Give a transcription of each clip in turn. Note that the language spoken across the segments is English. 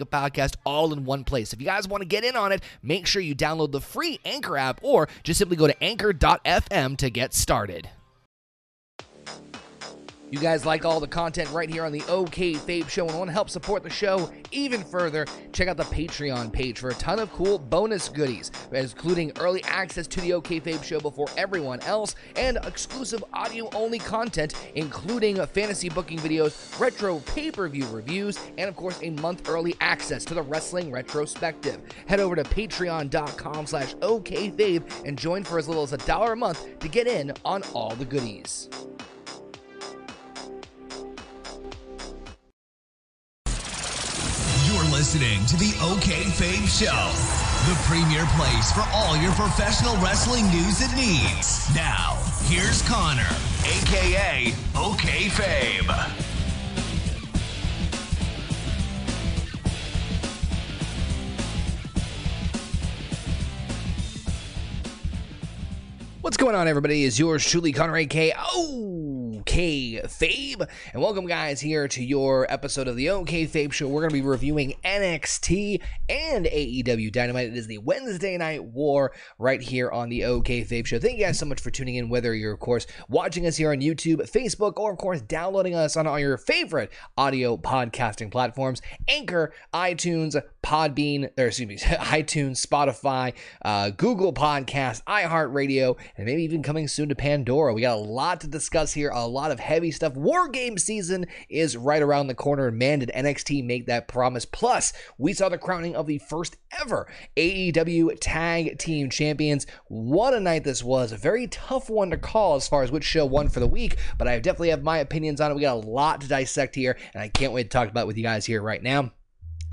a podcast all in one place. If you guys want to get in on it, make sure you download the free Anchor app or just simply go to anchor.fm to get started. You guys like all the content right here on the OK Fabe Show and want to help support the show even further, check out the Patreon page for a ton of cool bonus goodies, including early access to the OK Fabe Show before everyone else, and exclusive audio only content, including fantasy booking videos, retro pay per view reviews, and of course, a month early access to the Wrestling Retrospective. Head over to patreon.com slash OKFabe and join for as little as a dollar a month to get in on all the goodies. Listening to the OK Fabe Show, the premier place for all your professional wrestling news and needs. Now, here's Connor, aka OK Fabe. What's going on, everybody? Is yours truly, Connor AK? OK Fabe, and welcome, guys, here to your episode of the OK Fabe Show. We're going to be reviewing NXT and AEW Dynamite. It is the Wednesday Night War right here on the OK Fabe Show. Thank you guys so much for tuning in, whether you're, of course, watching us here on YouTube, Facebook, or, of course, downloading us on all your favorite audio podcasting platforms Anchor, iTunes, Podbean, or excuse me, iTunes, Spotify, uh, Google Podcast, iHeartRadio, and maybe even coming soon to Pandora. We got a lot to discuss here, a lot of heavy stuff. War game season is right around the corner, and man, did NXT make that promise. Plus, we saw the crowning of the first ever AEW Tag Team Champions. What a night this was! A very tough one to call as far as which show won for the week, but I definitely have my opinions on it. We got a lot to dissect here, and I can't wait to talk about it with you guys here right now.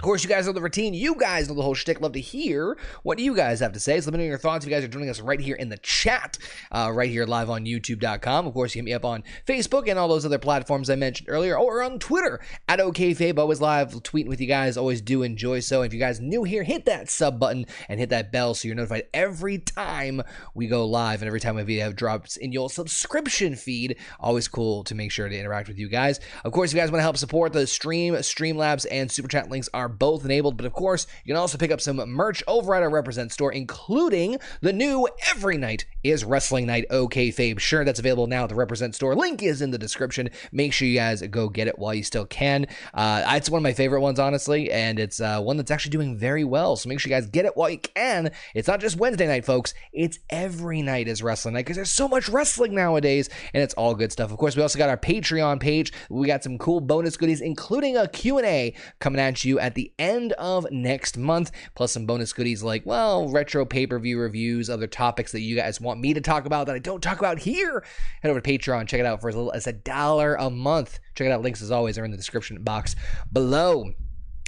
Of course, you guys know the routine. You guys know the whole shtick. Love to hear what you guys have to say. So let me know your thoughts if you guys are joining us right here in the chat, uh, right here live on YouTube.com. Of course, you hit me up on Facebook and all those other platforms I mentioned earlier, or on Twitter at OKFabe. Always live tweeting with you guys. Always do enjoy so. If you guys new here, hit that sub button and hit that bell so you're notified every time we go live and every time a video drops in your subscription feed. Always cool to make sure to interact with you guys. Of course, if you guys want to help support the stream, Streamlabs, and Super Chat links are both enabled. But of course, you can also pick up some merch over at our Represent store, including the new Every Night is Wrestling Night OK Fabe. Sure, that's available now at the Represent store. Link is in the description. Make sure you guys go get it while you still can. Uh, it's one of my favorite ones, honestly, and it's uh, one that's actually doing very well. So make sure you guys get it while you can. It's not just Wednesday night, folks. It's every night is Wrestling Night because there's so much wrestling nowadays, and it's all good stuff. Of course, we also got our Patreon page. We got some cool bonus goodies, including a Q&A coming at you at the end of next month, plus some bonus goodies like, well, retro pay per view reviews, other topics that you guys want me to talk about that I don't talk about here. Head over to Patreon, check it out for as little as a dollar a month. Check it out. Links, as always, are in the description box below.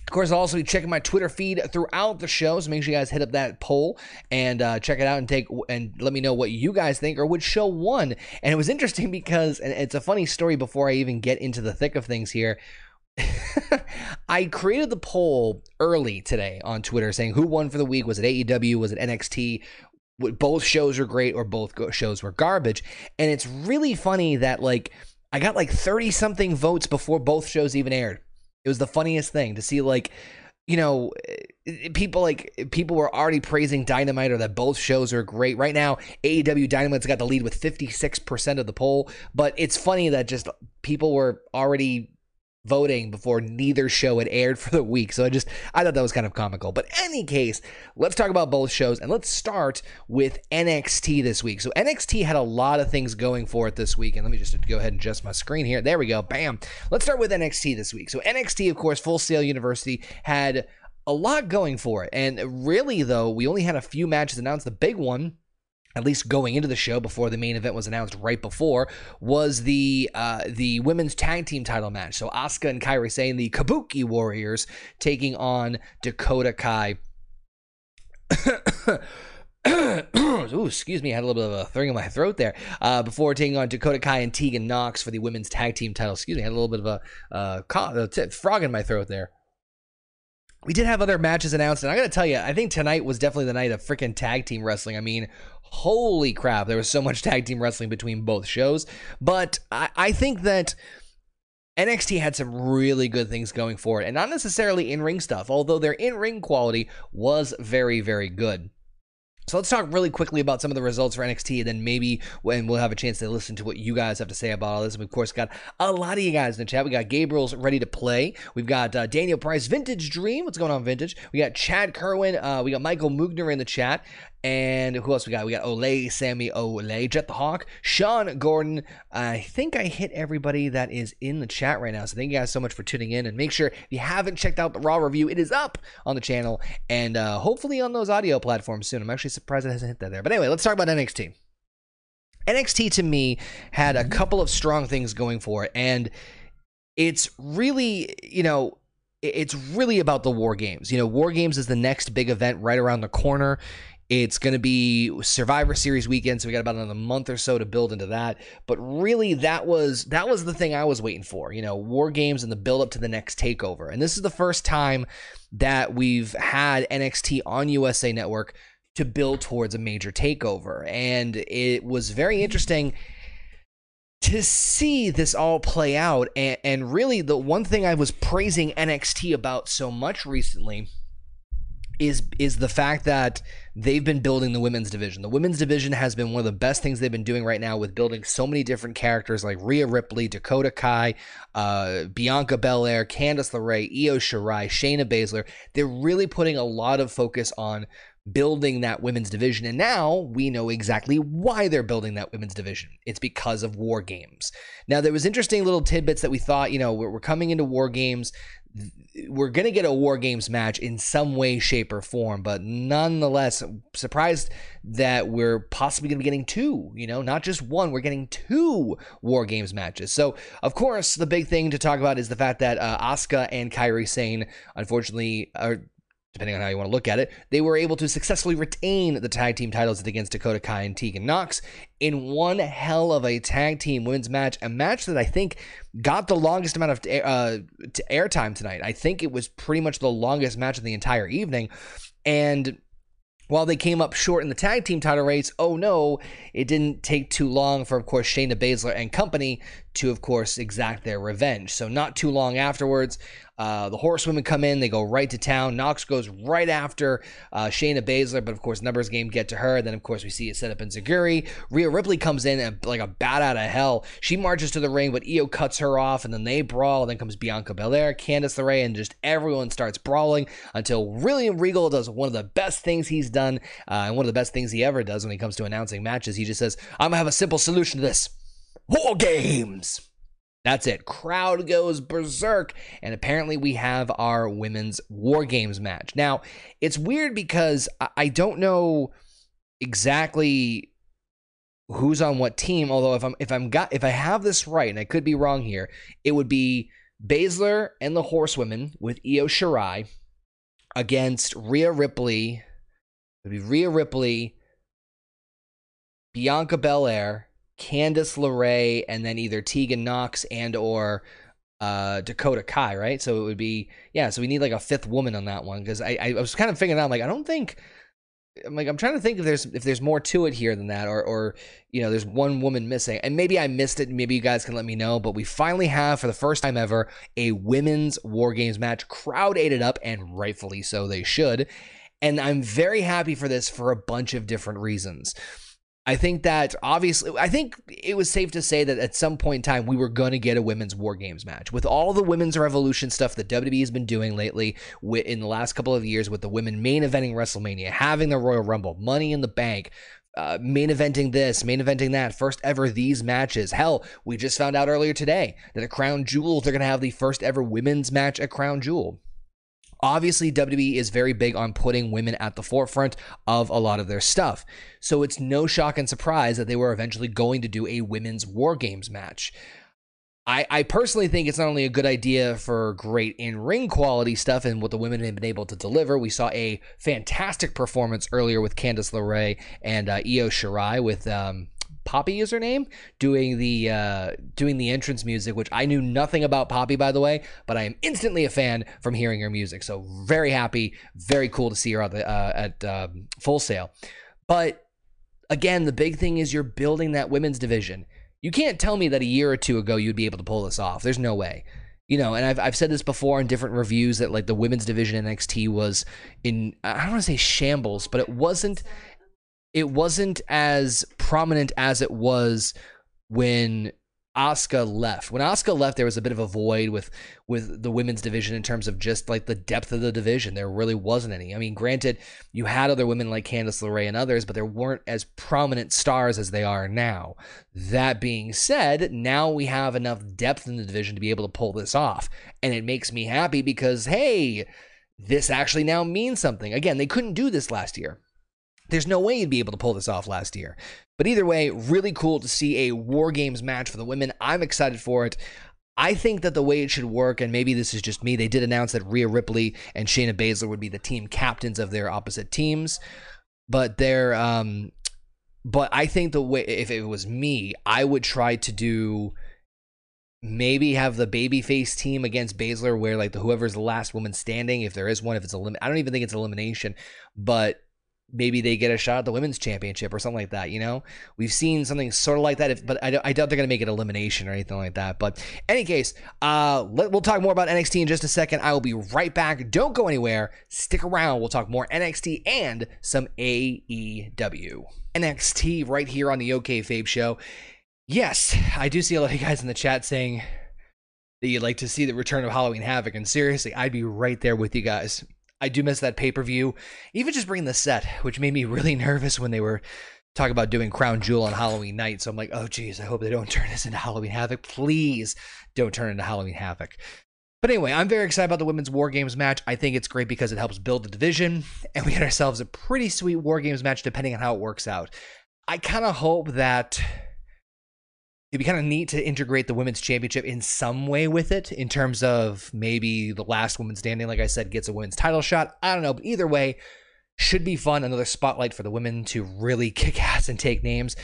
Of course, I'll also be checking my Twitter feed throughout the show, so make sure you guys hit up that poll and uh, check it out and take and let me know what you guys think or which show won. And it was interesting because, and it's a funny story before I even get into the thick of things here. I created the poll early today on Twitter saying who won for the week. Was it AEW? Was it NXT? Both shows were great or both shows were garbage. And it's really funny that, like, I got like 30 something votes before both shows even aired. It was the funniest thing to see, like, you know, eh, people like people were already praising Dynamite or that both shows are great. Right now, AEW Dynamite's got the lead with 56% of the poll, but it's funny that just people were already voting before neither show had aired for the week. So I just I thought that was kind of comical. But any case, let's talk about both shows and let's start with NXT this week. So NXT had a lot of things going for it this week. And let me just go ahead and adjust my screen here. There we go. Bam. Let's start with NXT this week. So NXT, of course, Full Sail University had a lot going for it. And really though, we only had a few matches announced. The big one at least going into the show before the main event was announced right before was the uh, the women's tag team title match. So Asuka and Kairi Sane the Kabuki Warriors taking on Dakota Kai. Ooh, excuse me, I had a little bit of a thing in my throat there. Uh, before taking on Dakota Kai and Tegan Nox for the women's tag team title. Excuse me, I had a little bit of a uh, co- t- frog in my throat there. We did have other matches announced, and I gotta tell you, I think tonight was definitely the night of freaking tag team wrestling. I mean, holy crap, there was so much tag team wrestling between both shows. But I, I think that NXT had some really good things going for it, and not necessarily in ring stuff, although their in ring quality was very, very good. So let's talk really quickly about some of the results for NXT, and then maybe when we'll have a chance to listen to what you guys have to say about all this. We of course got a lot of you guys in the chat. We got Gabriel's ready to play. We've got uh, Daniel Price, Vintage Dream. What's going on, Vintage? We got Chad Kerwin. Uh, we got Michael Mugner in the chat. And who else we got? We got Olay, Sammy Olay, Jet the Hawk, Sean Gordon. I think I hit everybody that is in the chat right now. So thank you guys so much for tuning in. And make sure if you haven't checked out the Raw review, it is up on the channel and uh, hopefully on those audio platforms soon. I'm actually surprised it hasn't hit that there. But anyway, let's talk about NXT. NXT to me had a couple of strong things going for it. And it's really, you know, it's really about the war games. You know, war games is the next big event right around the corner. It's going to be Survivor Series weekend, so we got about another month or so to build into that. But really, that was that was the thing I was waiting for. You know, War Games and the build up to the next takeover. And this is the first time that we've had NXT on USA Network to build towards a major takeover, and it was very interesting to see this all play out. And, and really, the one thing I was praising NXT about so much recently is is the fact that they've been building the women's division. The women's division has been one of the best things they've been doing right now with building so many different characters like Rhea Ripley, Dakota Kai, uh, Bianca Belair, Candice LeRae, Io Shirai, Shayna Baszler. They're really putting a lot of focus on building that women's division. And now we know exactly why they're building that women's division. It's because of war games. Now, there was interesting little tidbits that we thought, you know, we're, we're coming into war games we're going to get a War Games match in some way, shape, or form, but nonetheless, surprised that we're possibly going to be getting two, you know, not just one, we're getting two War Games matches. So, of course, the big thing to talk about is the fact that uh, Asuka and Kairi Sane, unfortunately, are depending on how you want to look at it, they were able to successfully retain the tag team titles against Dakota Kai and Tegan Nox in one hell of a tag team women's match, a match that I think got the longest amount of uh, airtime tonight. I think it was pretty much the longest match of the entire evening, and while they came up short in the tag team title race, oh no, it didn't take too long for, of course, Shayna Baszler and company to, of course, exact their revenge. So, not too long afterwards, uh, the horsewomen come in, they go right to town. Nox goes right after uh, Shayna Baszler, but of course, numbers game get to her. Then, of course, we see it set up in Zaguri. Rhea Ripley comes in and, like a bat out of hell. She marches to the ring, but Io cuts her off, and then they brawl. Then comes Bianca Belair, Candice LeRae, and just everyone starts brawling until William Regal does one of the best things he's done, uh, and one of the best things he ever does when he comes to announcing matches. He just says, I'm gonna have a simple solution to this War Games. That's it. Crowd goes berserk. And apparently, we have our women's War Games match. Now, it's weird because I don't know exactly who's on what team. Although, if I'm if I'm got if I have this right, and I could be wrong here, it would be Baszler and the Horsewomen with Io Shirai against Rhea Ripley. It would be Rhea Ripley, Bianca Belair, Candice LeRae, and then either Tegan Nox and or uh, Dakota Kai, right? So it would be yeah. So we need like a fifth woman on that one because I, I was kind of figuring out like I don't think I'm like I'm trying to think if there's if there's more to it here than that or or you know there's one woman missing and maybe I missed it maybe you guys can let me know but we finally have for the first time ever a women's war games match crowd ate it up and rightfully so they should and I'm very happy for this for a bunch of different reasons. I think that obviously, I think it was safe to say that at some point in time we were going to get a women's War Games match with all the women's revolution stuff that WWE has been doing lately in the last couple of years with the women main eventing WrestleMania, having the Royal Rumble, Money in the Bank. Uh, main eventing this, main eventing that, first ever these matches. Hell, we just found out earlier today that at Crown Jewel, they're going to have the first ever women's match at Crown Jewel Obviously, WWE is very big on putting women at the forefront of a lot of their stuff. So it's no shock and surprise that they were eventually going to do a women's War Games match. I, I personally think it's not only a good idea for great in ring quality stuff and what the women have been able to deliver. We saw a fantastic performance earlier with Candice LeRae and uh, Io Shirai with um, Poppy is her name, doing the uh, doing the entrance music, which I knew nothing about Poppy by the way, but I am instantly a fan from hearing her music. So very happy, very cool to see her at the, uh, at um, Full Sail. But again, the big thing is you're building that women's division. You can't tell me that a year or two ago you'd be able to pull this off. There's no way. You know, and I've, I've said this before in different reviews that like the women's division NXT was in I don't want to say shambles, but it wasn't it wasn't as prominent as it was when Asuka left. When Asuka left, there was a bit of a void with with the women's division in terms of just like the depth of the division. There really wasn't any. I mean, granted, you had other women like Candice LeRae and others, but there weren't as prominent stars as they are now. That being said, now we have enough depth in the division to be able to pull this off, and it makes me happy because hey, this actually now means something. Again, they couldn't do this last year. There's no way you'd be able to pull this off last year. But either way, really cool to see a War Games match for the women. I'm excited for it. I think that the way it should work, and maybe this is just me, they did announce that Rhea Ripley and Shayna Baszler would be the team captains of their opposite teams. But they're, um, but I think the way, if it was me, I would try to do maybe have the babyface team against Baszler, where like the whoever's the last woman standing, if there is one, if it's a limit, I don't even think it's elimination, but maybe they get a shot at the women's championship or something like that. You know, we've seen something sort of like that, if, but I, I doubt they're going to make it elimination or anything like that. But any case, uh, let, we'll talk more about NXT in just a second. I will be right back. Don't go anywhere. Stick around. We'll talk more NXT and some AEW. NXT right here on the OK Fabe Show. Yes, I do see a lot of guys in the chat saying that you'd like to see the return of Halloween Havoc, and seriously, I'd be right there with you guys. I do miss that pay per view. Even just bringing the set, which made me really nervous when they were talking about doing Crown Jewel on Halloween night. So I'm like, oh, geez, I hope they don't turn this into Halloween Havoc. Please don't turn it into Halloween Havoc. But anyway, I'm very excited about the women's War Games match. I think it's great because it helps build the division, and we get ourselves a pretty sweet War Games match depending on how it works out. I kind of hope that it'd be kind of neat to integrate the women's championship in some way with it in terms of maybe the last woman standing like i said gets a women's title shot i don't know but either way should be fun another spotlight for the women to really kick ass and take names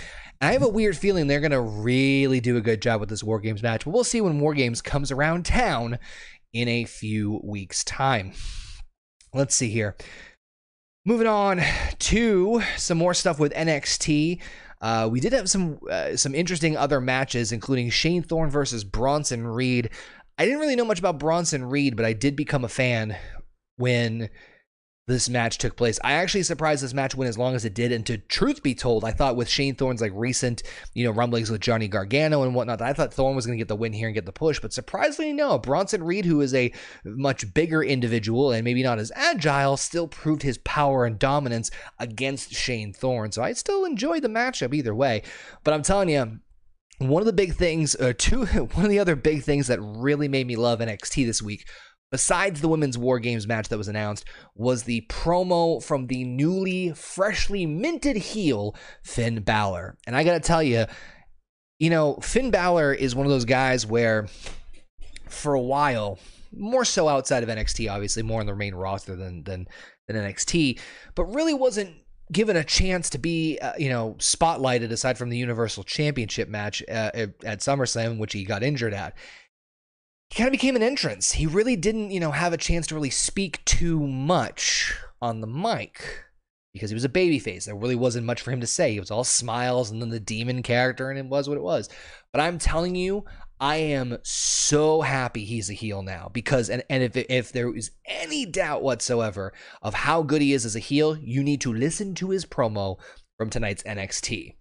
I have a weird feeling they're going to really do a good job with this War Games match, but we'll see when War Games comes around town in a few weeks' time. Let's see here. Moving on to some more stuff with NXT. Uh, we did have some uh, some interesting other matches, including Shane Thorne versus Bronson Reed. I didn't really know much about Bronson Reed, but I did become a fan when this match took place. I actually surprised this match went as long as it did. And to truth be told, I thought with Shane Thorne's like recent, you know, rumblings with Johnny Gargano and whatnot, I thought Thorne was going to get the win here and get the push. But surprisingly, no. Bronson Reed, who is a much bigger individual and maybe not as agile, still proved his power and dominance against Shane Thorne. So I still enjoyed the matchup either way. But I'm telling you, one of the big things, or uh, two, one of the other big things that really made me love NXT this week besides the women's war games match that was announced was the promo from the newly freshly minted heel Finn Balor. And I got to tell you, you know, Finn Balor is one of those guys where for a while, more so outside of NXT obviously, more on the main roster than than than NXT, but really wasn't given a chance to be, uh, you know, spotlighted aside from the Universal Championship match uh, at SummerSlam, which he got injured at kind of became an entrance. He really didn't, you know, have a chance to really speak too much on the mic because he was a babyface. There really wasn't much for him to say. He was all smiles and then the demon character, and it was what it was. But I'm telling you, I am so happy he's a heel now because, and, and if, if there is any doubt whatsoever of how good he is as a heel, you need to listen to his promo from tonight's NXT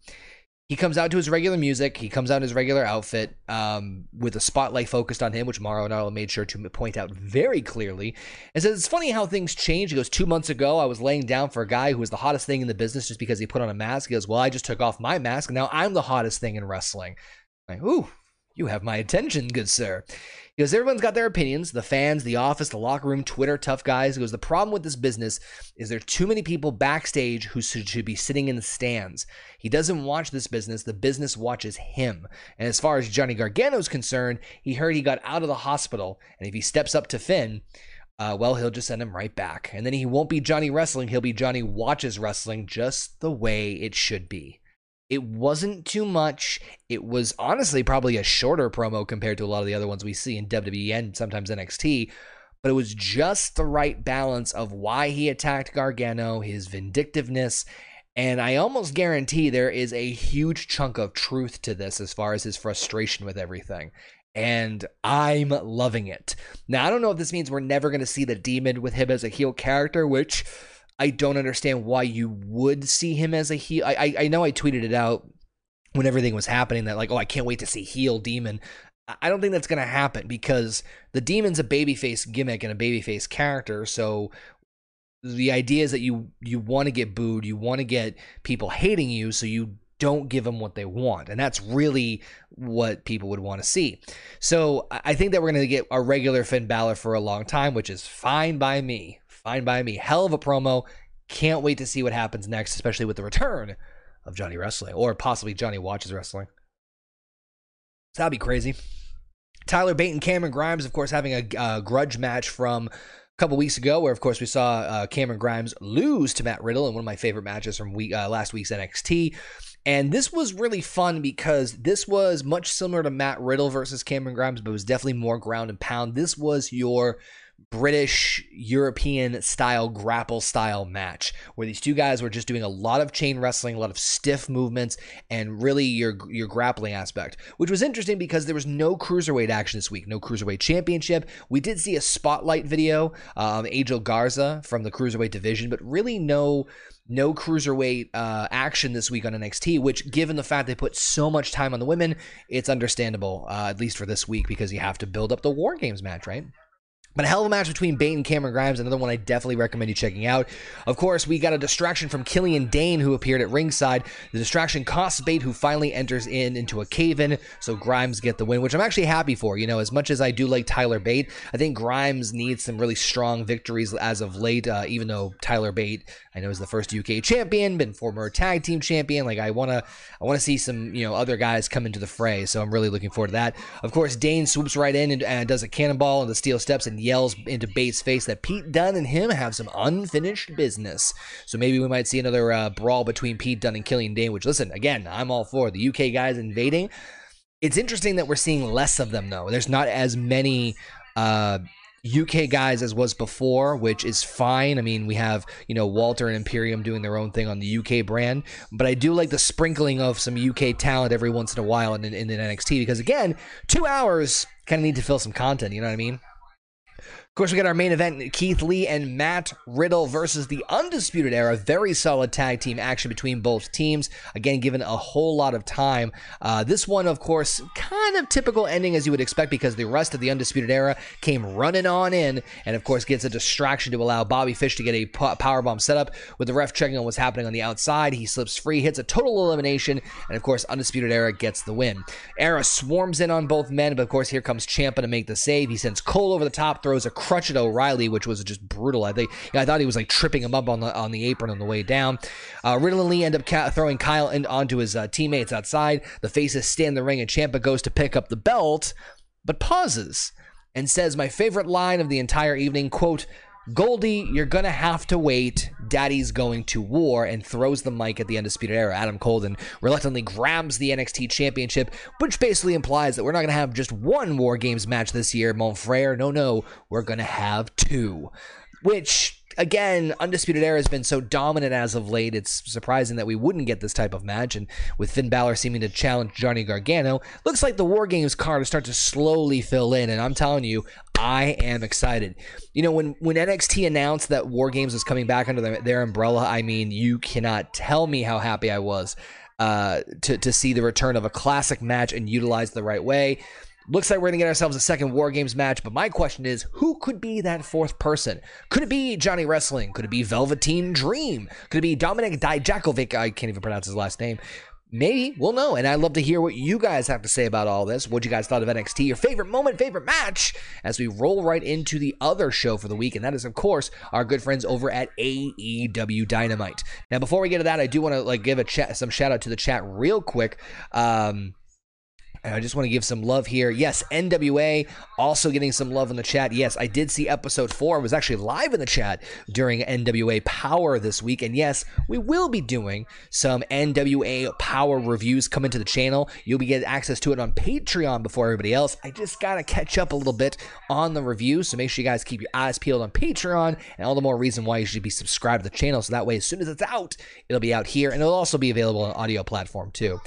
he comes out to his regular music. He comes out in his regular outfit um, with a spotlight focused on him, which Mauro Ranallo made sure to point out very clearly. And says it's funny how things change. He goes, Two months ago, I was laying down for a guy who was the hottest thing in the business just because he put on a mask. He goes, Well, I just took off my mask. Now I'm the hottest thing in wrestling. I'm like, ooh, You have my attention, good sir. Because everyone's got their opinions the fans, the office, the locker room, Twitter, tough guys. Goes, The problem with this business is there are too many people backstage who should be sitting in the stands. He doesn't watch this business, the business watches him. And as far as Johnny Gargano is concerned, he heard he got out of the hospital, and if he steps up to Finn, uh, well, he'll just send him right back. And then he won't be Johnny Wrestling, he'll be Johnny Watches Wrestling just the way it should be. It wasn't too much. It was honestly probably a shorter promo compared to a lot of the other ones we see in WWE and sometimes NXT, but it was just the right balance of why he attacked Gargano, his vindictiveness, and I almost guarantee there is a huge chunk of truth to this as far as his frustration with everything. And I'm loving it. Now, I don't know if this means we're never going to see the demon with him as a heel character, which I don't understand why you would see him as a heel. I, I, I know I tweeted it out when everything was happening that like, oh, I can't wait to see heel demon. I don't think that's going to happen because the demon's a babyface gimmick and a babyface character. So the idea is that you you want to get booed, you want to get people hating you, so you don't give them what they want. And that's really what people would want to see. So I think that we're going to get a regular Finn Balor for a long time, which is fine by me. Fine by me. Hell of a promo. Can't wait to see what happens next, especially with the return of Johnny Wrestling or possibly Johnny Watches Wrestling. So that'd be crazy. Tyler Bate and Cameron Grimes, of course, having a grudge match from a couple weeks ago, where of course we saw uh, Cameron Grimes lose to Matt Riddle in one of my favorite matches from week uh, last week's NXT. And this was really fun because this was much similar to Matt Riddle versus Cameron Grimes, but was definitely more ground and pound. This was your British European style grapple style match where these two guys were just doing a lot of chain wrestling, a lot of stiff movements, and really your your grappling aspect, which was interesting because there was no cruiserweight action this week, no cruiserweight championship. We did see a spotlight video um, Angel Garza from the cruiserweight division, but really no no cruiserweight uh, action this week on NXT, which, given the fact they put so much time on the women, it's understandable, uh, at least for this week, because you have to build up the War Games match, right? But a hell of a match between Bate and Cameron Grimes, another one I definitely recommend you checking out. Of course, we got a distraction from Killian Dain, who appeared at ringside. The distraction costs Bate, who finally enters in into a cave-in, so Grimes get the win, which I'm actually happy for. You know, as much as I do like Tyler Bate, I think Grimes needs some really strong victories as of late. Uh, even though Tyler Bate, I know, is the first UK champion, been former tag team champion. Like I wanna, I wanna see some, you know, other guys come into the fray. So I'm really looking forward to that. Of course, Dane swoops right in and, and does a cannonball on the steel steps and yells into Bates' face that Pete Dunne and him have some unfinished business. So maybe we might see another uh, brawl between Pete Dunne and Killian Dain, which, listen, again, I'm all for the UK guys invading. It's interesting that we're seeing less of them, though. There's not as many. Uh, UK guys as was before, which is fine. I mean, we have, you know, Walter and Imperium doing their own thing on the UK brand, but I do like the sprinkling of some UK talent every once in a while in, in, in NXT because, again, two hours kind of need to fill some content, you know what I mean? Course, we got our main event Keith Lee and Matt Riddle versus the Undisputed Era. Very solid tag team action between both teams. Again, given a whole lot of time. Uh, this one, of course, kind of typical ending as you would expect because the rest of the Undisputed Era came running on in and, of course, gets a distraction to allow Bobby Fish to get a powerbomb setup with the ref checking on what's happening on the outside. He slips free, hits a total elimination, and, of course, Undisputed Era gets the win. Era swarms in on both men, but, of course, here comes Ciampa to make the save. He sends Cole over the top, throws a crutch at O'Reilly, which was just brutal. I think I thought he was like tripping him up on the on the apron on the way down. Uh, Riddle and Lee end up ca- throwing Kyle in, onto his uh, teammates outside. The faces stay in the ring, and Ciampa goes to pick up the belt, but pauses and says my favorite line of the entire evening: "quote." Goldie, you're gonna have to wait. Daddy's going to war and throws the mic at the Undisputed Era. Adam Cole reluctantly grabs the NXT Championship, which basically implies that we're not gonna have just one War Games match this year, Mon Frere. No, no, we're gonna have two. Which again, Undisputed Era has been so dominant as of late, it's surprising that we wouldn't get this type of match. And with Finn Balor seeming to challenge Johnny Gargano, looks like the War Games card is starting to slowly fill in. And I'm telling you, I am excited. You know, when, when NXT announced that War Games was coming back under their, their umbrella, I mean, you cannot tell me how happy I was uh, to, to see the return of a classic match and utilized the right way. Looks like we're going to get ourselves a second War Games match, but my question is who could be that fourth person? Could it be Johnny Wrestling? Could it be Velveteen Dream? Could it be Dominik Dijakovic? I can't even pronounce his last name. maybe we'll know. And I'd love to hear what you guys have to say about all this. What you guys thought of NXT, your favorite moment, favorite match, as we roll right into the other show for the week. And that is, of course, our good friends over at AEW Dynamite. Now, before we get to that, I do want to like give a chat, some shout out to the chat real quick. Um, and I just want to give some love here. Yes, NWA also getting some love in the chat. Yes, I did see episode four. I was actually live in the chat during NWA Power this week. And yes, we will be doing some NWA Power reviews coming to the channel. You'll be getting access to it on Patreon before everybody else. I just got to catch up a little bit on the review. So make sure you guys keep your eyes peeled on Patreon. And all the more reason why you should be subscribed to the channel. So that way, as soon as it's out, it'll be out here. And it'll also be available on audio platform too.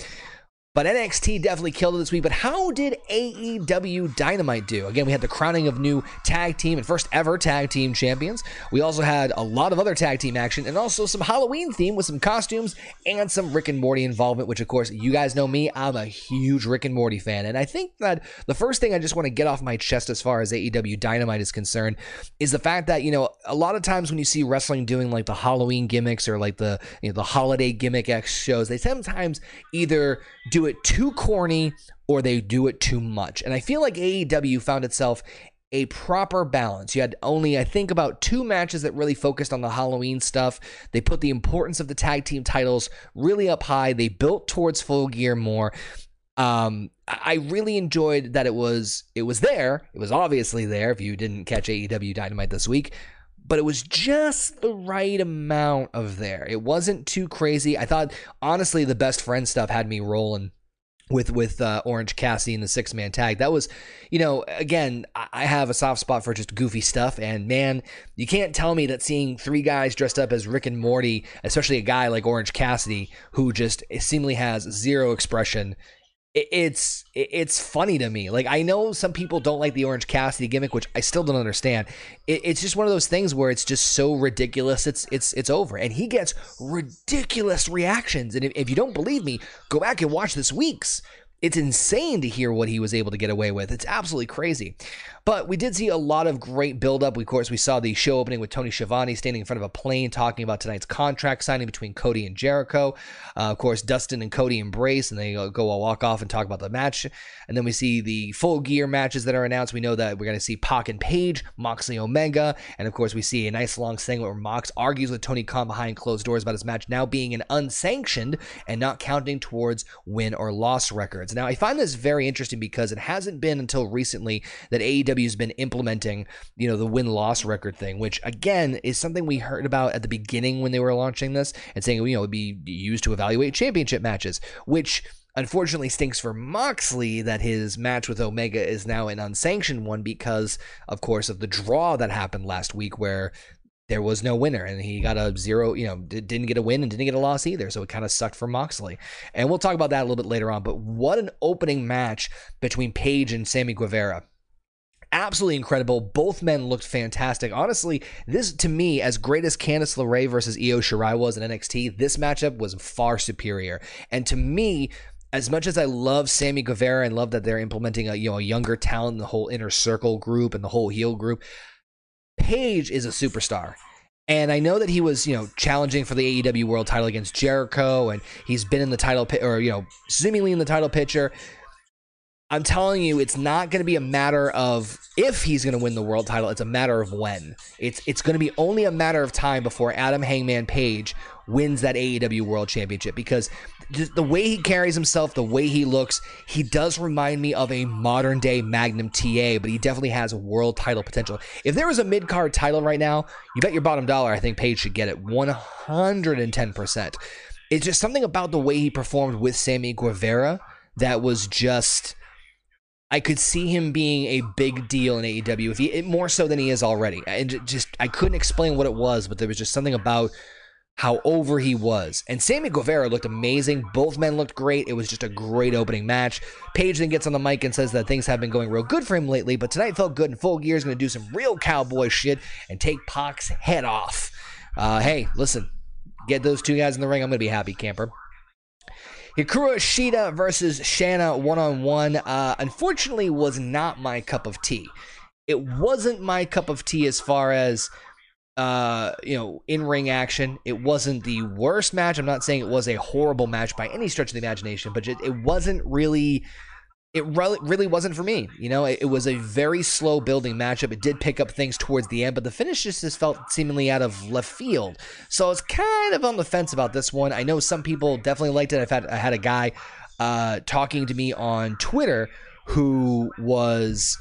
But NXT definitely killed it this week. But how did AEW Dynamite do? Again, we had the crowning of new tag team and first ever tag team champions. We also had a lot of other tag team action and also some Halloween theme with some costumes and some Rick and Morty involvement, which, of course, you guys know me. I'm a huge Rick and Morty fan. And I think that the first thing I just want to get off my chest as far as AEW Dynamite is concerned is the fact that, you know, a lot of times when you see wrestling doing like the Halloween gimmicks or like the, you know, the holiday gimmick X shows, they sometimes either it too corny or they do it too much. And I feel like AEW found itself a proper balance. You had only, I think, about two matches that really focused on the Halloween stuff. They put the importance of the tag team titles really up high. They built towards full gear more. Um, I really enjoyed that it was it was there. It was obviously there. If you didn't catch AEW Dynamite this week, but it was just the right amount of there. It wasn't too crazy. I thought honestly the best friend stuff had me rolling with with uh, Orange Cassidy and the six man tag. That was, you know, again, I have a soft spot for just goofy stuff, and man, you can't tell me that seeing three guys dressed up as Rick and Morty, especially a guy like Orange Cassidy who just seemingly has zero expression it's it's funny to me. Like I know some people don't like the Orange Cassidy gimmick, which I still don't understand. it's just one of those things where it's just so ridiculous. It's it's it's over, and he gets ridiculous reactions. And if, if you don't believe me, go back and watch this week's. It's insane to hear what he was able to get away with. It's absolutely crazy. But we did see a lot of great buildup. Of course, we saw the show opening with Tony Schiavone standing in front of a plane talking about tonight's contract signing between Cody and Jericho. Uh, of course, Dustin and Cody embrace and they go a walk off and talk about the match. And then we see the full gear matches that are announced. We know that we're going to see Pac and Page, Moxley Omega. And of course, we see a nice long segment where Mox argues with Tony Khan behind closed doors about his match now being an unsanctioned and not counting towards win or loss records. Now, I find this very interesting because it hasn't been until recently that AEW AEW's been implementing, you know, the win loss record thing, which again is something we heard about at the beginning when they were launching this and saying, you know, it would be used to evaluate championship matches, which unfortunately stinks for Moxley that his match with Omega is now an unsanctioned one because, of course, of the draw that happened last week where there was no winner and he got a zero, you know, didn't get a win and didn't get a loss either. So it kind of sucked for Moxley. And we'll talk about that a little bit later on. But what an opening match between Page and Sammy Guevara absolutely incredible. Both men looked fantastic. Honestly, this to me, as great as Candice LeRae versus Io Shirai was in NXT, this matchup was far superior. And to me, as much as I love Sammy Guevara and love that they're implementing a you know a younger talent, the whole inner circle group and the whole heel group, Page is a superstar. And I know that he was, you know, challenging for the AEW World Title against Jericho, and he's been in the title, or you know, seemingly in the title picture. I'm telling you, it's not going to be a matter of if he's going to win the world title. It's a matter of when. It's it's going to be only a matter of time before Adam Hangman Page wins that AEW World Championship because the way he carries himself, the way he looks, he does remind me of a modern day Magnum TA, but he definitely has world title potential. If there was a mid card title right now, you bet your bottom dollar I think Page should get it 110%. It's just something about the way he performed with Sammy Guevara that was just I could see him being a big deal in AEW if he more so than he is already. And just I couldn't explain what it was, but there was just something about how over he was. And Sammy Guevara looked amazing. Both men looked great. It was just a great opening match. Page then gets on the mic and says that things have been going real good for him lately, but tonight felt good and full gear is going to do some real cowboy shit and take Pac's head off. Uh, hey, listen, get those two guys in the ring. I'm going to be happy, camper. Hikaru Shida versus Shanna one on one. Unfortunately, was not my cup of tea. It wasn't my cup of tea as far as uh, you know, in ring action. It wasn't the worst match. I'm not saying it was a horrible match by any stretch of the imagination, but it wasn't really. It really wasn't for me. You know, it, it was a very slow building matchup. It did pick up things towards the end, but the finish just, just felt seemingly out of left field. So I was kind of on the fence about this one. I know some people definitely liked it. I've had I had a guy uh, talking to me on Twitter who was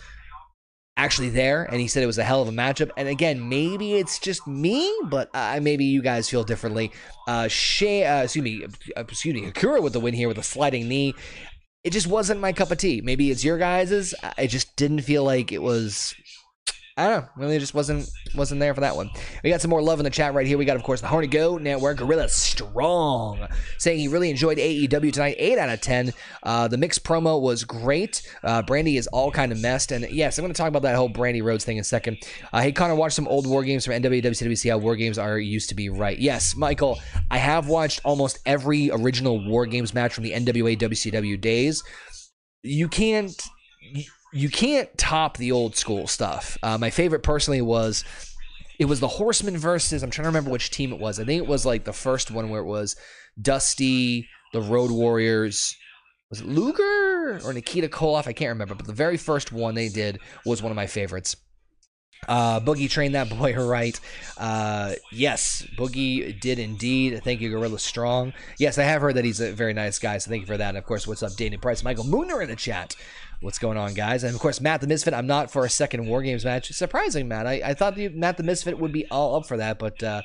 actually there and he said it was a hell of a matchup. And again maybe it's just me but uh, maybe you guys feel differently. Uh Shea, uh excuse me uh, excuse me Akira with the win here with a sliding knee. It just wasn't my cup of tea. Maybe it's your guys's. I just didn't feel like it was I don't know. Really, just wasn't wasn't there for that one. We got some more love in the chat right here. We got, of course, the Horny Go Network, Gorilla Strong, saying he really enjoyed AEW tonight. Eight out of ten. Uh, the mixed promo was great. Uh, Brandi is all kind of messed, and yes, I'm going to talk about that whole Brandi Rhodes thing in a second. Uh, hey, Connor, watch some old war games from NWA, WCW, see how war games are used to be. Right? Yes, Michael. I have watched almost every original war games match from the NWA, WCW days. You can't you can't top the old school stuff. Uh, my favorite personally was it was the Horsemen versus I'm trying to remember which team it was. I think it was like the first one where it was Dusty, the Road Warriors. Was it Luger or Nikita Koloff? I can't remember, but the very first one they did was one of my favorites. Uh, Boogie trained that boy right. Uh, yes, Boogie did indeed. Thank you, Gorilla Strong. Yes, I have heard that he's a very nice guy, so thank you for that. And of course, what's up, Dana Price? Michael Mooner in the chat. What's going on, guys? And of course, Matt the Misfit. I'm not for a second War Games match. Surprising, Matt. I, I thought the, Matt the Misfit would be all up for that, but uh,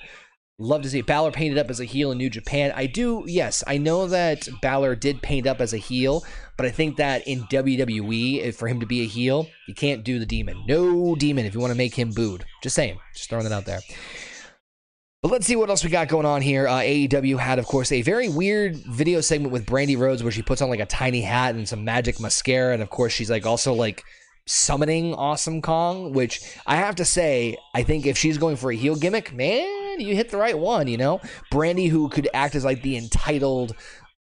love to see. Balor painted up as a heel in New Japan. I do, yes, I know that Balor did paint up as a heel, but I think that in WWE, for him to be a heel, you can't do the demon. No demon if you want to make him booed. Just saying. Just throwing that out there. But let's see what else we got going on here. Uh, AEW had, of course, a very weird video segment with Brandi Rhodes where she puts on like a tiny hat and some magic mascara, and of course she's like also like summoning Awesome Kong, which I have to say, I think if she's going for a heel gimmick, man, you hit the right one. You know, Brandi, who could act as like the entitled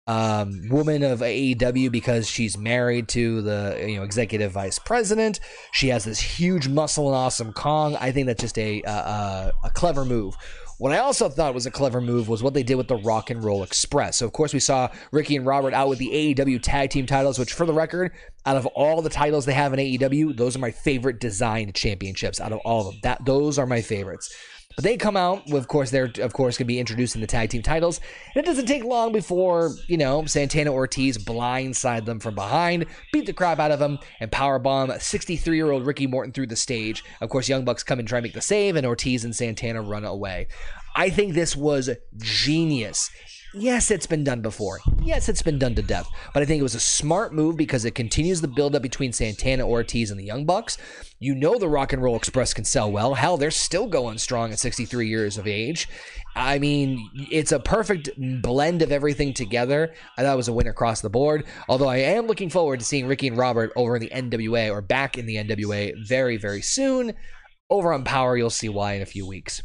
um, woman of AEW because she's married to the you know executive vice president. She has this huge muscle and awesome Kong. I think that's just a a, a clever move. What I also thought was a clever move was what they did with the Rock and Roll Express. So, of course, we saw Ricky and Robert out with the AEW tag team titles, which, for the record, out of all the titles they have in AEW, those are my favorite designed championships out of all of them. That those are my favorites. But they come out, of course, they're of course going to be introducing the tag team titles. And it doesn't take long before, you know, Santana Ortiz blindside them from behind, beat the crap out of them, and powerbomb 63 year old Ricky Morton through the stage. Of course, Young Bucks come and try and make the save, and Ortiz and Santana run away. I think this was genius. Yes, it's been done before. Yes, it's been done to death. But I think it was a smart move because it continues the buildup between Santana Ortiz and the Young Bucks. You know the Rock and Roll Express can sell well. Hell, they're still going strong at 63 years of age. I mean, it's a perfect blend of everything together. I thought it was a win across the board. Although I am looking forward to seeing Ricky and Robert over in the NWA or back in the NWA very, very soon. Over on Power, you'll see why in a few weeks.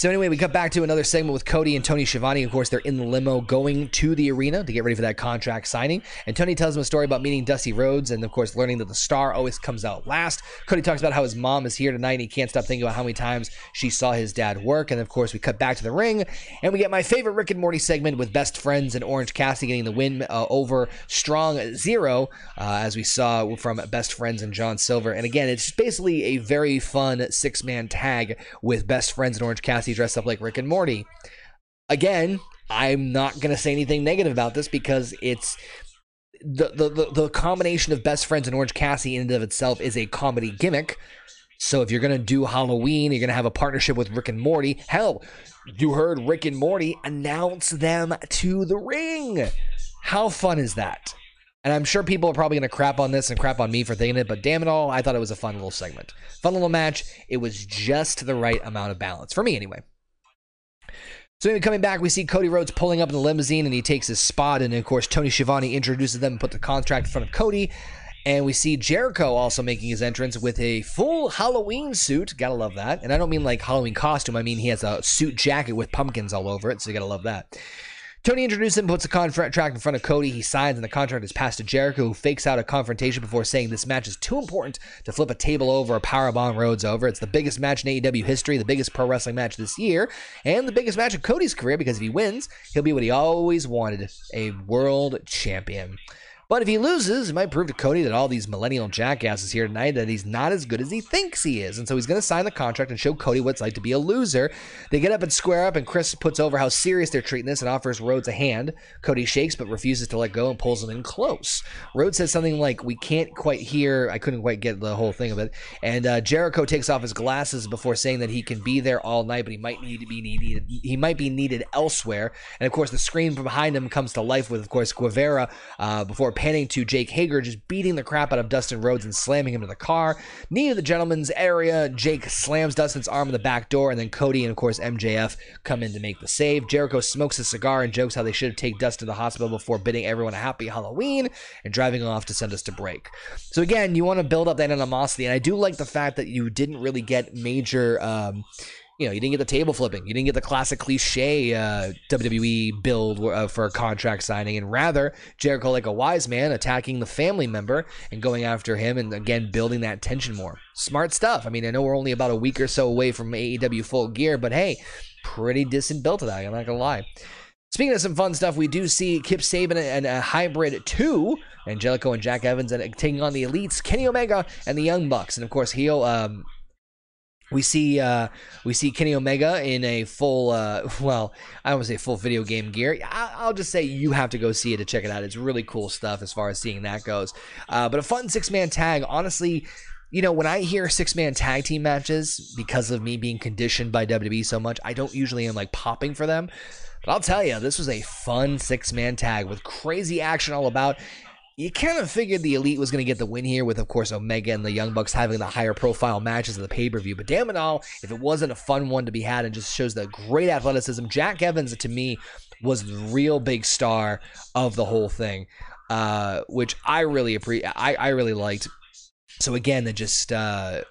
So anyway, we cut back to another segment with Cody and Tony Schiavone. Of course, they're in the limo going to the arena to get ready for that contract signing. And Tony tells them a story about meeting Dusty Rhodes and, of course, learning that the star always comes out last. Cody talks about how his mom is here tonight and he can't stop thinking about how many times she saw his dad work. And, of course, we cut back to the ring and we get my favorite Rick and Morty segment with Best Friends and Orange Cassidy getting the win uh, over Strong Zero, uh, as we saw from Best Friends and John Silver. And again, it's basically a very fun six man tag with Best Friends and Orange Cassidy Cassie dressed up like Rick and Morty. Again, I'm not to say anything negative about this because it's the, the, the, the combination of best friends and Orange Cassie in and of itself is a comedy gimmick. So if you're to do Halloween, you're to have a partnership with Rick and Morty. Hell, you heard Rick and Morty announce them to the ring. How fun is that? And I'm sure people are probably going to crap on this and crap on me for thinking it, but damn it all, I thought it was a fun little segment. Fun little match. It was just the right amount of balance, for me anyway. So coming back, we see Cody Rhodes pulling up in the limousine and he takes his spot. And of course, Tony Schiavone introduces them and put the contract in front of Cody. And we see Jericho also making his entrance with a full Halloween suit. Gotta love that. And I don't mean like Halloween costume, I mean he has a suit jacket with pumpkins all over it. So you gotta love that. Tony introduces him, puts a contract in front of Cody. He signs, and the contract is passed to Jericho, who fakes out a confrontation before saying this match is too important to flip a table over or powerbomb Rhodes over. It's the biggest match in AEW history, the biggest pro wrestling match this year, and the biggest match of Cody's career because if he wins, he'll be what he always wanted a world champion. But if he loses, it might prove to Cody that all these millennial jackasses here tonight that he's not as good as he thinks he is. And so he's going to sign the contract and show Cody what it's like to be a loser. They get up and square up, and Chris puts over how serious they're treating this and offers Rhodes a hand. Cody shakes but refuses to let go and pulls him in close. Rhodes says something like, We can't quite hear. I couldn't quite get the whole thing of it. And uh, Jericho takes off his glasses before saying that he can be there all night, but he might need to be needed. He might be needed elsewhere. And of course, the screen behind him comes to life with, of course, Guevara uh, before panning to Jake Hager, just beating the crap out of Dustin Rhodes and slamming him to the car. Knee to the gentleman's area. Jake slams Dustin's arm in the back door, and then Cody and, of course, MJF come in to make the save. Jericho smokes a cigar and jokes how they should have taken Dustin to the hospital before bidding everyone a happy Halloween and driving off to send us to break. So, again, you want to build up that animosity, and I do like the fact that you didn't really get major. Um, you know, you didn't get the table flipping. You didn't get the classic cliche uh, WWE build uh, for a contract signing, and rather Jericho, like a wise man, attacking the family member and going after him, and again building that tension more. Smart stuff. I mean, I know we're only about a week or so away from AEW full gear, but hey, pretty decent build to that. I'm not gonna lie. Speaking of some fun stuff, we do see Kip Sabian and a hybrid two, Angelico and Jack Evans, and taking on the Elites, Kenny Omega and the Young Bucks, and of course, heel. Um, we see uh, we see Kenny Omega in a full uh, well I don't say full video game gear. I- will just say you have to go see it to check it out. It's really cool stuff as far as seeing that goes. Uh, but a fun six man tag. Honestly, you know when I hear six man tag team matches because of me being conditioned by WWE so much, I don't usually am like popping for them. But I'll tell you, this was a fun six man tag with crazy action all about you kind of figured the Elite was going to get the win here, with, of course, Omega and the Young Bucks having the higher profile matches of the pay per view. But damn it all, if it wasn't a fun one to be had and just shows the great athleticism, Jack Evans, to me, was the real big star of the whole thing, uh, which I really appreciate. I, I really liked. So again, that just uh,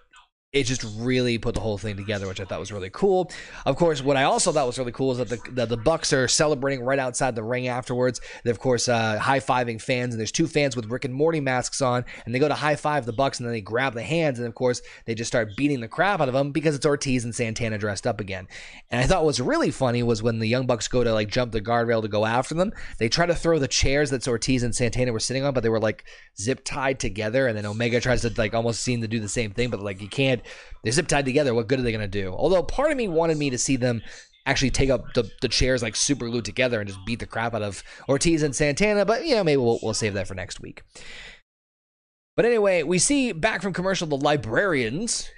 it just really put the whole thing together, which I thought was really cool. Of course, what I also thought was really cool is that the the, the Bucks are celebrating right outside the ring afterwards. They're of course uh, high fiving fans, and there's two fans with Rick and Morty masks on, and they go to high five the Bucks, and then they grab the hands, and of course they just start beating the crap out of them because it's Ortiz and Santana dressed up again. And I thought what was really funny was when the Young Bucks go to like jump the guardrail to go after them, they try to throw the chairs that Ortiz and Santana were sitting on, but they were like zip tied together, and then Omega tries to like almost seem to do the same thing, but like you can't. They're zip tied together. What good are they going to do? Although part of me wanted me to see them actually take up the, the chairs like super glued together and just beat the crap out of Ortiz and Santana, but you know, maybe we'll, we'll save that for next week. But anyway, we see back from commercial the librarians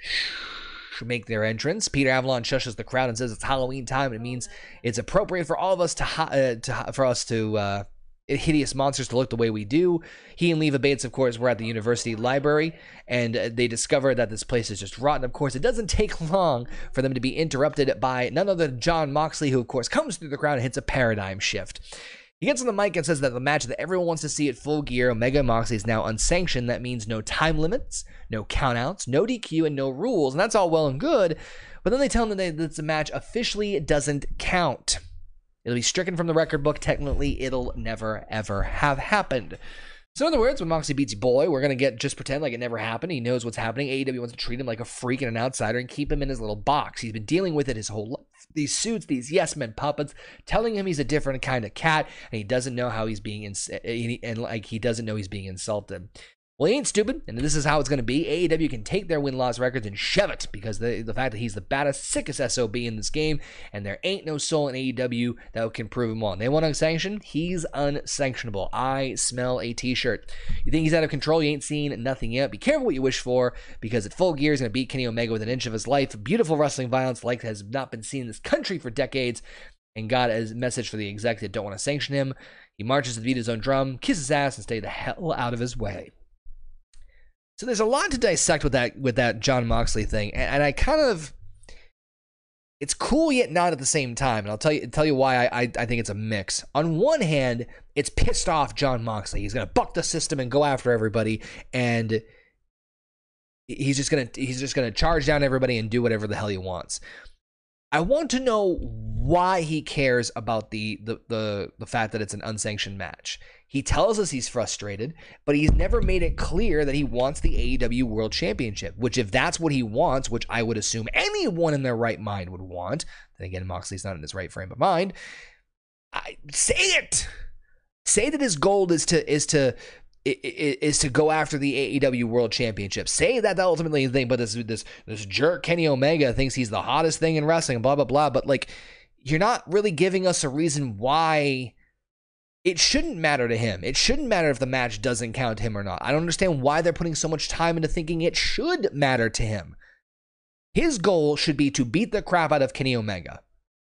make their entrance. Peter Avalon shushes the crowd and says it's Halloween time. It means it's appropriate for all of us to, uh, to for us to uh, hideous monsters to look the way we do. He and Leva Bates, of course, were at the university library, and uh, they discover that this place is just rotten. Of course, it doesn't take long for them to be interrupted by none other than Jon Moxley, who, of course, comes through the crowd and hits a paradigm shift. He gets on the mic and says that the match that everyone wants to see at full gear, Omega Moxley, is now unsanctioned. That means no time limits, no countouts, no DQ, and no rules. And that's all well and good. But then they tell him that the match officially doesn't count. It'll be stricken from the record book. Technically, it'll never, ever have happened. So, in other words, when Moxley beats Boy, we're going to get just pretend like it never happened. He knows what's happening. AEW wants to treat him like a freak and an outsider and keep him in his little box. He's been dealing with it his whole life. These suits, these yes men puppets, telling him he's a different kind of cat, and he doesn't know how he's being, ins- and like he doesn't know he's being insulted. Well, he ain't stupid, and this is how it's going to be. AEW can take their win loss records and shove it because the, the fact that he's the baddest, sickest SOB in this game, and there ain't no soul in AEW that can prove him wrong. They want to sanction, he's unsanctionable. I smell a t shirt. You think he's out of control? You ain't seen nothing yet. Be careful what you wish for because at full gear, he's going to beat Kenny Omega with an inch of his life. Beautiful wrestling violence like has not been seen in this country for decades. And got a message for the exec that don't want to sanction him. He marches to beat his own drum, kisses ass, and stay the hell out of his way. So there's a lot to dissect with that with that Jon Moxley thing, and, and I kind of it's cool yet not at the same time. And I'll tell you tell you why I, I, I think it's a mix. On one hand, it's pissed off John Moxley. He's gonna buck the system and go after everybody, and he's just gonna he's just gonna charge down everybody and do whatever the hell he wants. I want to know why he cares about the, the the the fact that it's an unsanctioned match. He tells us he's frustrated, but he's never made it clear that he wants the AEW World Championship, which if that's what he wants, which I would assume anyone in their right mind would want, then again Moxley's not in his right frame of mind, I say it. Say that his goal is to is to is to go after the AEW World Championship. Say that that ultimately is the thing, but this this this jerk Kenny Omega thinks he's the hottest thing in wrestling, blah blah blah. But like, you're not really giving us a reason why it shouldn't matter to him. It shouldn't matter if the match doesn't count him or not. I don't understand why they're putting so much time into thinking it should matter to him. His goal should be to beat the crap out of Kenny Omega.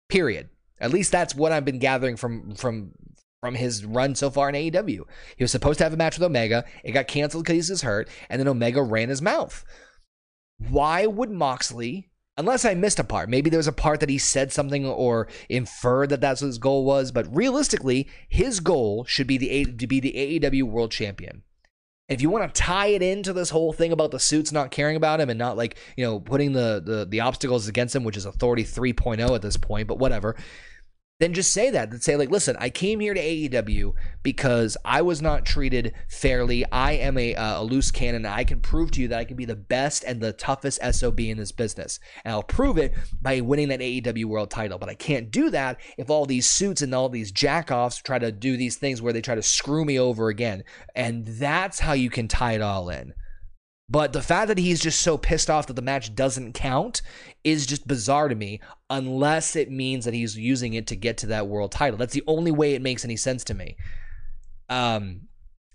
Period. At least that's what I've been gathering from from from his run so far in AEW. He was supposed to have a match with Omega. It got canceled because he was hurt, and then Omega ran his mouth. Why would Moxley, unless I missed a part, maybe there was a part that he said something or inferred that that's what his goal was, but realistically, his goal should be the to be the AEW World Champion. If you want to tie it into this whole thing about the suits not caring about him and not like you know putting the the, the obstacles against him, which is Authority 3.0 at this point, but whatever then just say that. Then say, like, listen, I came here to AEW because I was not treated fairly. I am a, uh, a loose cannon. I can prove to you that I can be the best and the toughest SOB in this business. And I'll prove it by winning that AEW world title. But I can't do that if all these suits and all these jackoffs try to do these things where they try to screw me over again. And that's how you can tie it all in. But the fact that he's just so pissed off that the match doesn't count is just bizarre to me, unless it means that he's using it to get to that world title. That's the only way it makes any sense to me. Um,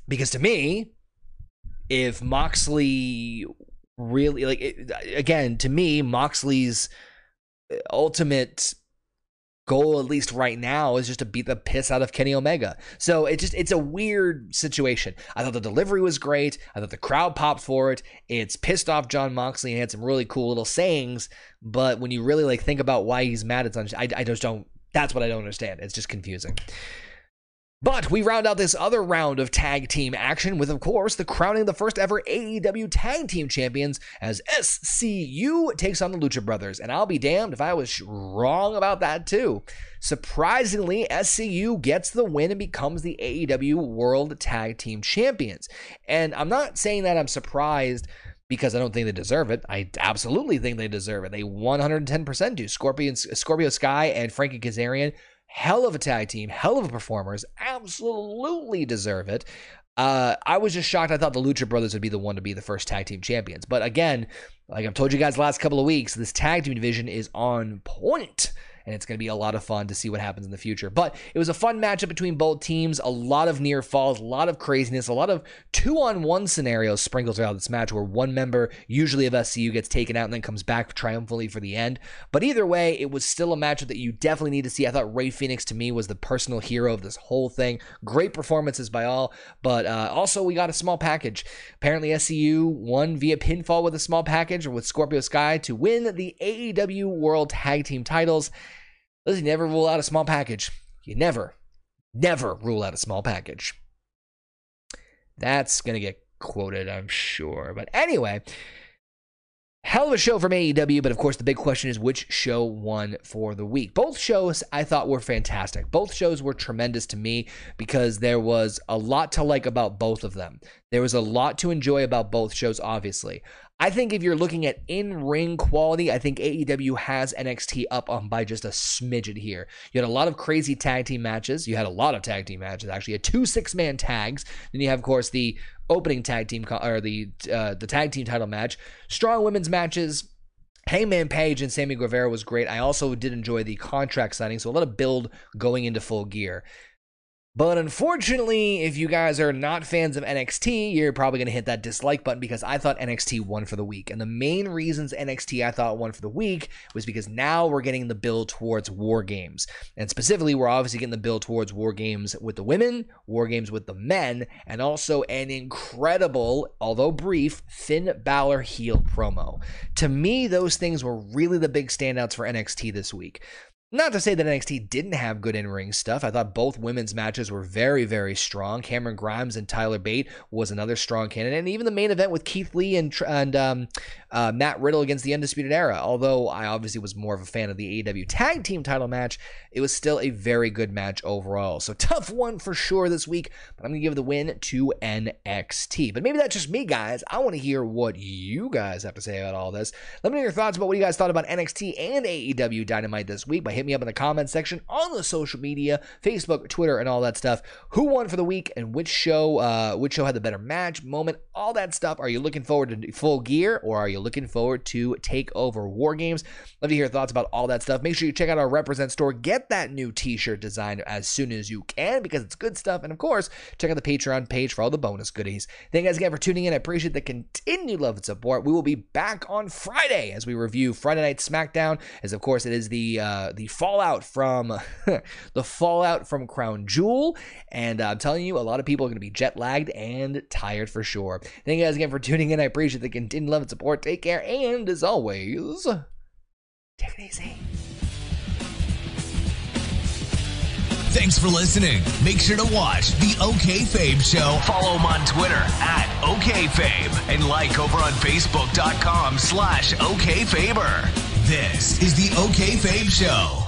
because to me, if Moxley really like it, again to me, Moxley's ultimate goal at least right now is just to beat the piss out of Kenny Omega. So it just it's a weird situation. I thought the delivery was great. I thought the crowd popped for it. It's pissed off Jon Moxley and had some really cool little sayings, but when you really like think about why he's mad, it's I, I just don't that's what I don't understand. It's just confusing. But we round out this other round of tag team action with, of course, the crowning of the first ever AEW tag team champions as SCU takes on the Lucha Brothers. And I'll be damned if I was wrong about that, too. Surprisingly, SCU gets the win and becomes the AEW World Tag Team Champions. And I'm not saying that I'm surprised because I don't think they deserve it. I absolutely think they deserve it. They 110% do. Scorpion, Scorpio Sky and Frankie Kazarian hell of a tag team, hell of a performers, absolutely deserve it. Uh, I was just shocked. I thought the Lucha Brothers would be the one to be the first tag team champions. But again, like I've told you guys last couple of weeks, this tag team division is on point and it's going to be a lot of fun to see what happens in the future. But it was a fun matchup between both teams, a lot of near falls, a lot of craziness, a lot of two on one scenarios sprinkled throughout this match where one member, usually of SCU, gets taken out and then comes back triumphantly for the end. But either way, it was still a matchup that you definitely need to see. I thought Rey Fenix to me was the personal hero of this whole thing. Great performances by all, but uh, also we got a small package. Apparently, SCU won via pinfall with a small package with Scorpio Sky to win the AEW World Tag Team titles. Listen, never rule out a small package. You never, never rule out a small package. That's going to get quoted, I'm sure. But anyway, hell of a show from AEW, but of course, the big question is which show won for the week. Both shows I thought were fantastic. Both shows were tremendous to me because there was a lot to like about both of them. There was a lot to enjoy about both shows, obviously. I think if you're looking at in ring quality, I think AEW has NXT up on by just a smidget here. You had a lot of crazy tag team matches. You had a lot of tag team matches, actually. You had two six man tags. Then you have, of course, the opening tag team or the uh, the tag team title match. Strong women's matches. Hangman Page and Sammy Guevara was great. I also did enjoy the contract signing, so a lot of build going into full gear. But unfortunately, if you guys are not fans of NXT, you're probably going to hit that dislike button because I thought NXT won for the week. And the main reasons NXT I thought won for the week was because now we're getting the build towards War Games. And specifically, we're obviously getting the build towards War Games with the women, War Games with the men, and also an incredible, although brief, Finn Balor heel promo. To me, those things were really the big standouts for NXT this week. Not to say that NXT didn't have good in ring stuff. I thought both women's matches were very, very strong. Cameron Grimes and Tyler Bate was another strong candidate. And even the main event with Keith Lee and, and um, uh, Matt Riddle against the Undisputed Era. Although I obviously was more of a fan of the AEW tag team title match, it was still a very good match overall. So tough one for sure this week, but I'm going to give the win to NXT. But maybe that's just me, guys. I want to hear what you guys have to say about all this. Let me know your thoughts about what you guys thought about NXT and AEW Dynamite this week by hit me up in the comments section on the social media, Facebook, Twitter, and all that stuff. Who won for the week and which show uh, which show had the better match, moment, all that stuff. Are you looking forward to full gear or are you looking forward to Takeover War Games? Love to hear your thoughts about all that stuff. Make sure you check out our Represent store. Get that new t-shirt design as soon as you can because it's good stuff. And of course, check out the Patreon page for all the bonus goodies. Thank you guys again for tuning in. I appreciate the continued love and support. We will be back on Friday as we review Friday Night SmackDown, as of course it is the uh, the fallout from the fallout from Crown Jewel. And uh, I'm telling you, a lot of people are going to be jet lagged and tired for sure. Thank you guys again for tuning in. I appreciate the continued love and support. Take care, and as always, take it easy. Thanks for listening. Make sure to watch the OK Fabe Show. Follow him on Twitter at OK OKFabe and like over on Facebook.com slash OKFaber. This is the OK Fabe Show.